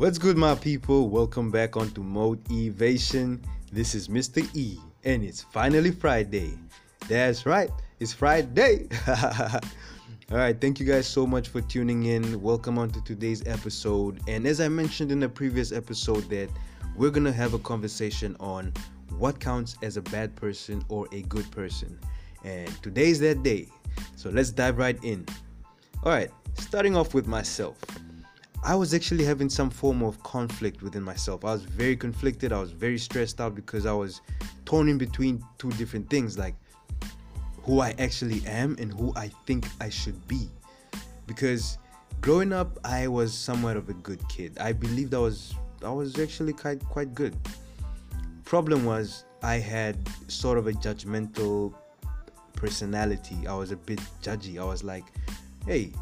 What's good, my people? Welcome back onto Motivation. This is Mr. E, and it's finally Friday. That's right, it's Friday. All right, thank you guys so much for tuning in. Welcome on to today's episode. And as I mentioned in the previous episode, that we're gonna have a conversation on what counts as a bad person or a good person. And today's that day. So let's dive right in. All right, starting off with myself. I was actually having some form of conflict within myself. I was very conflicted. I was very stressed out because I was torn in between two different things like who I actually am and who I think I should be. Because growing up, I was somewhat of a good kid. I believed I was I was actually quite quite good. Problem was I had sort of a judgmental personality. I was a bit judgy. I was like, "Hey,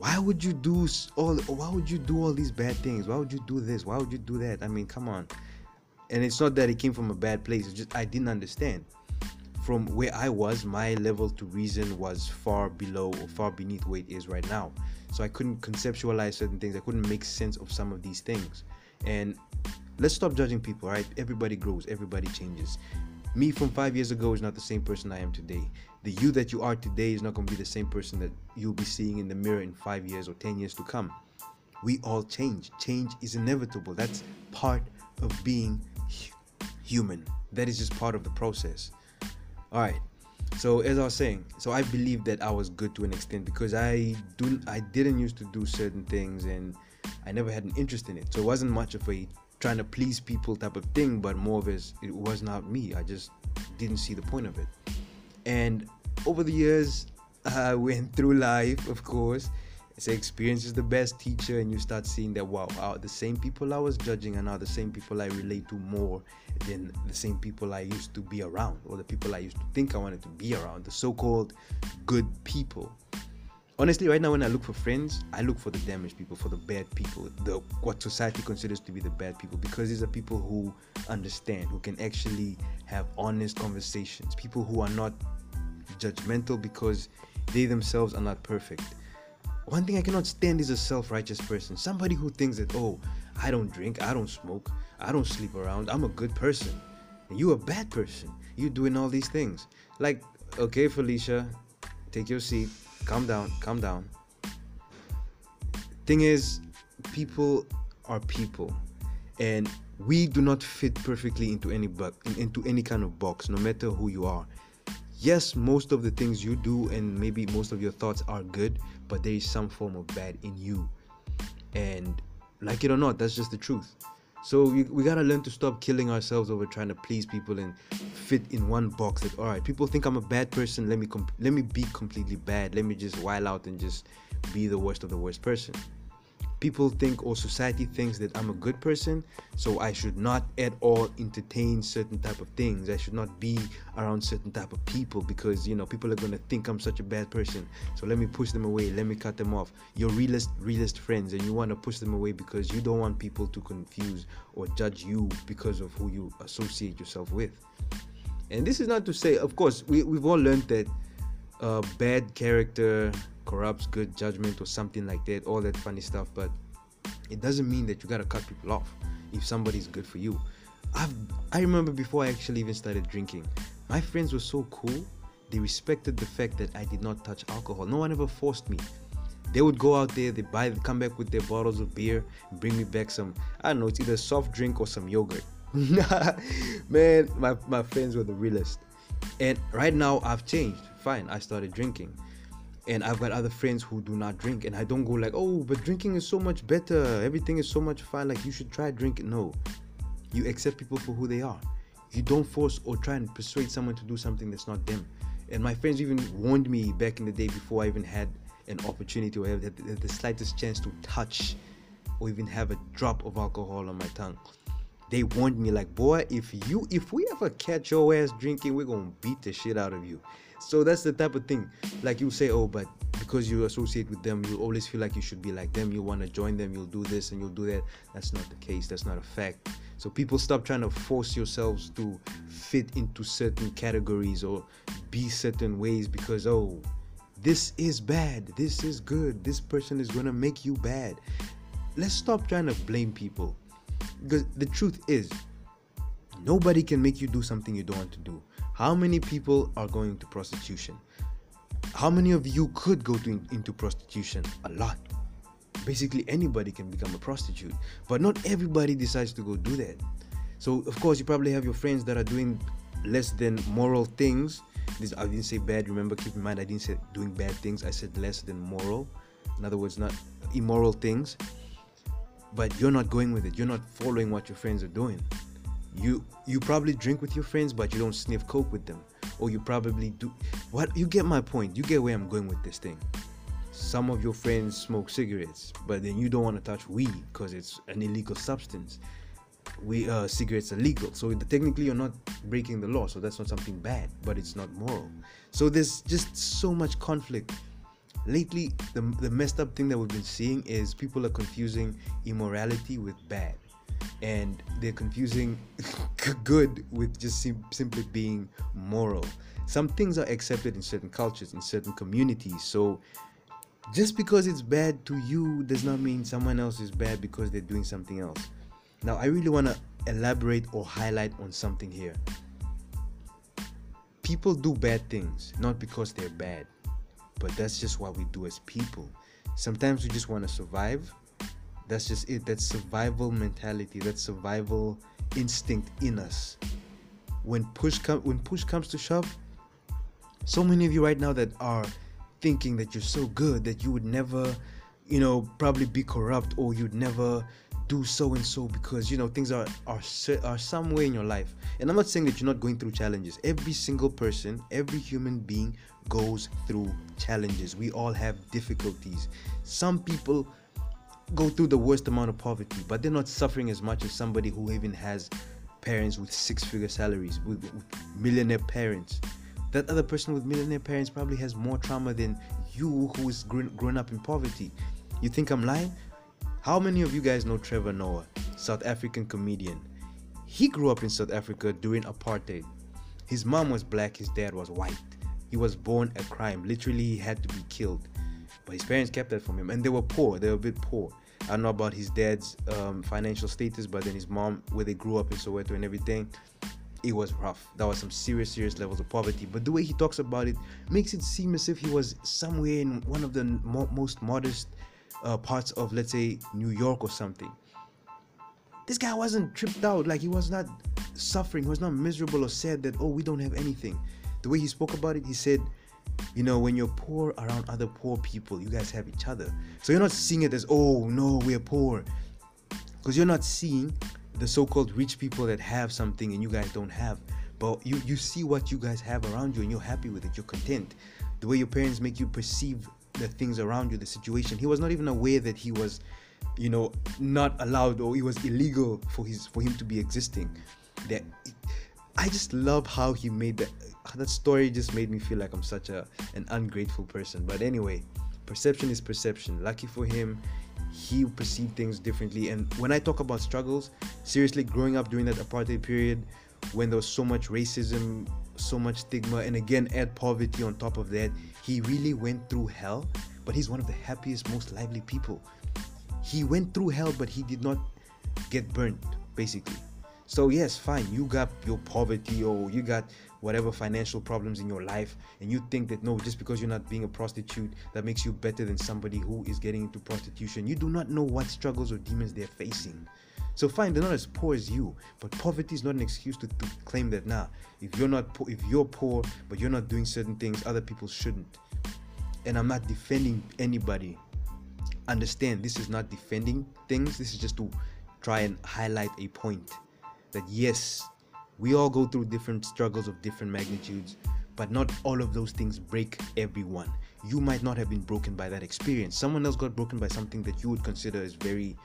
why would you do all why would you do all these bad things? Why would you do this? Why would you do that? I mean come on. And it's not that it came from a bad place it's just i didn't understand. From where i was my level to reason was far below or far beneath where it is right now. So i couldn't conceptualize certain things i couldn't make sense of some of these things. And let's stop judging people right? Everybody grows everybody changes me from five years ago is not the same person i am today the you that you are today is not going to be the same person that you'll be seeing in the mirror in five years or 10 years to come. We all change. Change is inevitable. That's part of being human. That is just part of the process. All right. So as I was saying, so I believe that I was good to an extent because I do I didn't used to do certain things and I never had an interest in it. So it wasn't much of a trying to please people type of thing, but more of as it was not me. I just didn't see the point of it. And over the years, I went through life, of course. So experience is the best teacher, and you start seeing that wow, wow, the same people I was judging are now the same people I relate to more than the same people I used to be around, or the people I used to think I wanted to be around, the so-called good people. Honestly, right now when I look for friends, I look for the damaged people, for the bad people, the what society considers to be the bad people, because these are people who understand, who can actually have honest conversations, people who are not judgmental because they themselves are not perfect. One thing I cannot stand is a self righteous person. Somebody who thinks that, oh, I don't drink, I don't smoke, I don't sleep around, I'm a good person. And you a bad person. You doing all these things. Like, okay, Felicia, take your seat, calm down, calm down. Thing is, people are people. And we do not fit perfectly into any bu- into any kind of box, no matter who you are yes, most of the things you do and maybe most of your thoughts are good, but there is some form of bad in you. And like it or not, that's just the truth. So we, we gotta learn to stop killing ourselves over trying to please people and fit in one box. That all right, people think I'm a bad person. Let me comp- let me be completely bad. Let me just wild out and just be the worst of the worst person people think or society thinks that I'm a good person, so I should not at all entertain certain type of things. I should not be around certain type of people because you know people are gonna think I'm such a bad person. So let me push them away. Let me cut them off. Your realist realist friends, and you want to push them away because you don't want people to confuse or judge you because of who you associate yourself with. And this is not to say, of course, we, we've all learned that uh, bad character corrupts good judgment or something like that, all that funny stuff. But it doesn't mean that you gotta cut people off if somebody's good for you. I've I remember before I actually even started drinking, my friends were so cool. They respected the fact that I did not touch alcohol. No one ever forced me. They would go out there, they buy, come back with their bottles of beer, bring me back some. I don't know, it's either soft drink or some yogurt. Man, my my friends were the realest. And right now I've changed. Fine, I started drinking and I've got other friends who do not drink, and I don't go like, oh, but drinking is so much better. Everything is so much fun. Like you should try drinking. No, you accept people for who they are. You don't force or try and persuade someone to do something that's not them. And my friends even warned me back in the day before I even had an opportunity or have the slightest chance to touch or even have a drop of alcohol on my tongue. They warned me like, boy, if you if we ever catch your ass drinking, we're gonna beat the shit out of you. So that's the type of thing. Like you say, oh, but because you associate with them, you always feel like you should be like them. You want to join them. You'll do this and you'll do that. That's not the case. That's not a fact. So people stop trying to force yourselves to fit into certain categories or be certain ways because oh, this is bad. This is good. This person is gonna make you bad. let's stop trying to blame people because the truth is nobody can make you do something you don't want to do how many people are going to prostitution? How many of you could go to, into prostitution? A lot. Basically anybody can become a prostitute but not everybody decides to go do that. So of course you probably have your friends that are doing less than moral things. This i didn't say bad remember keep in mind i didn't say doing bad things i said less than moral. In other words not immoral things. But you're not going with it. You're not following what your friends are doing you you probably drink with your friends but you don't sniff coke with them. Or you probably do what you get my point. You get where i'm going with this thing. Some of your friends smoke cigarettes but then you don't want to touch weed because it's an illegal substance. We uh, cigarettes are legal. So technically you're not breaking the law so that's not something bad but it's not moral. So there's just so much conflict. Lately the, the messed up thing that we've been seeing is people are confusing immorality with bad and they're confusing good with just sim- simply being moral some things are accepted in certain cultures in certain communities so just because it's bad to you does not mean someone else is bad because they're doing something else now i really want to elaborate or highlight on something here people do bad things not because they're bad but that's just what we do as people. Sometimes we just want to survive. That's just it. That survival mentality. that survival instinct in us. When push come when push comes to shove, so many of you right now that are thinking that you're so good that you would never, you know, probably be corrupt or you'd never do so and so because you know things are are are somewhere in your life and i'm not saying that you're not going through challenges every single person every human being goes through challenges we all have difficulties some people go through the worst amount of poverty but they're not suffering as much as somebody who even has parents with six figure salaries with, with millionaire parents that other person with millionaire parents probably has more trauma than you who's grown, grown up in poverty you think i'm lying how many of you guys know Trevor Noah, South African comedian? He grew up in South Africa during apartheid. His mom was black, his dad was white. He was born a crime. Literally, he had to be killed. But his parents kept that from him, and they were poor. They were a bit poor. I don't know about his dad's um, financial status, but then his mom, where they grew up in Soweto and everything, it was rough. That was some serious, serious levels of poverty. But the way he talks about it makes it seem as if he was somewhere in one of the mo- most modest uh, parts of, let's say, New York or something. This guy wasn't tripped out, like he was not suffering, he was not miserable or sad that, oh, we don't have anything. The way he spoke about it, he said, you know, when you're poor around other poor people, you guys have each other. So you're not seeing it as, oh, no, we're poor. Because you're not seeing the so called rich people that have something and you guys don't have. But you, you see what you guys have around you and you're happy with it, you're content. The way your parents make you perceive the things around you, the situation. He was not even aware that he was, you know, not allowed or it was illegal for his for him to be existing. That I just love how he made that. That story just made me feel like I'm such a an ungrateful person. But anyway, perception is perception. Lucky for him, he perceived things differently. And when I talk about struggles, seriously, growing up during that apartheid period, when there was so much racism, so much stigma, and again, add poverty on top of that, he really went through hell, but he's one of the happiest, most lively people. He went through hell, but he did not get burnt, basically. So, yes, fine, you got your poverty or you got whatever financial problems in your life, and you think that no, just because you're not being a prostitute, that makes you better than somebody who is getting into prostitution. You do not know what struggles or demons they're facing. So fine, they're not as poor as you, but poverty is not an excuse to, to claim that now. Nah, if you're not if you're poor, but you're not doing certain things, other people shouldn't. And I'm not defending anybody. Understand, this is not defending things. This is just to try and highlight a point that yes, we all go through different struggles of different magnitudes, but not all of those things break everyone. You might not have been broken by that experience. Someone else got broken by something that you would consider as very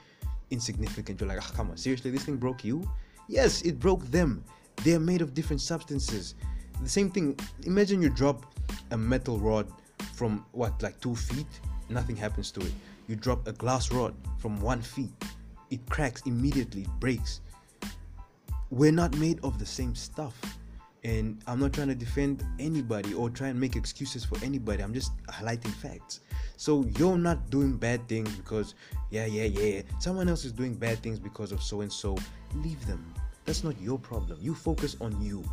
insignificant. You're like, oh, come on, seriously, this thing broke you? Yes, it broke them. They're made of different substances. The same thing, imagine you drop a metal rod from what, like two feet? Nothing happens to it. You drop a glass rod from one feet, it cracks immediately, it breaks. We're not made of the same stuff. And I'm not trying to defend anybody or try and make excuses for anybody. I'm just highlighting facts. So you're not doing bad things because, yeah, yeah, yeah. Someone else is doing bad things because of so and so. Leave them. That's not your problem. You focus on you.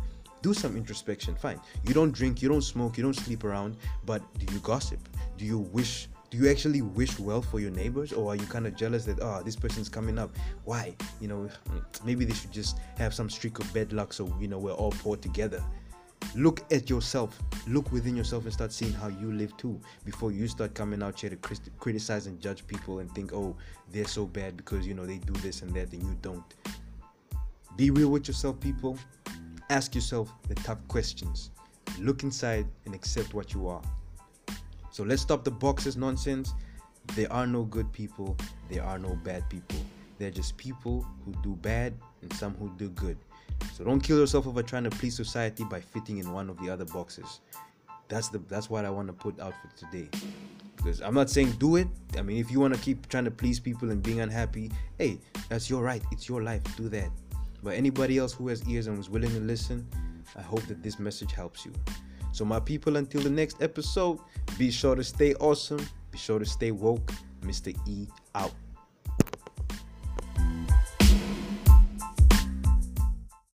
Do some introspection. Fine. You don't drink, you don't smoke, you don't sleep around, but do you gossip? Do you wish do you actually wish well for your neighbors or are you kind of jealous that oh this person's coming up? Why? You know maybe they should just have some streak of bad luck so you know we're all poor together. Look at yourself. Look within yourself and start seeing how you live too before you start coming out here to criticize and judge people and think oh they're so bad because you know they do this and that and you don't. Be real with yourself people. Ask yourself the tough questions. Look inside and accept what you are so let's stop the boxes nonsense. There are no good people, there are no bad people. They're just people who do bad and some who do good. So don't kill yourself over trying to please society by fitting in one of the other boxes. That's the that's what I want to put out for today. Because I'm not saying do it. I mean, if you want to keep trying to please people and being unhappy, hey, that's your right. It's your life. Do that. But anybody else who has ears and was willing to listen, I hope that this message helps you. So, my people, until the next episode, be sure to stay awesome, be sure to stay woke. Mr. E out.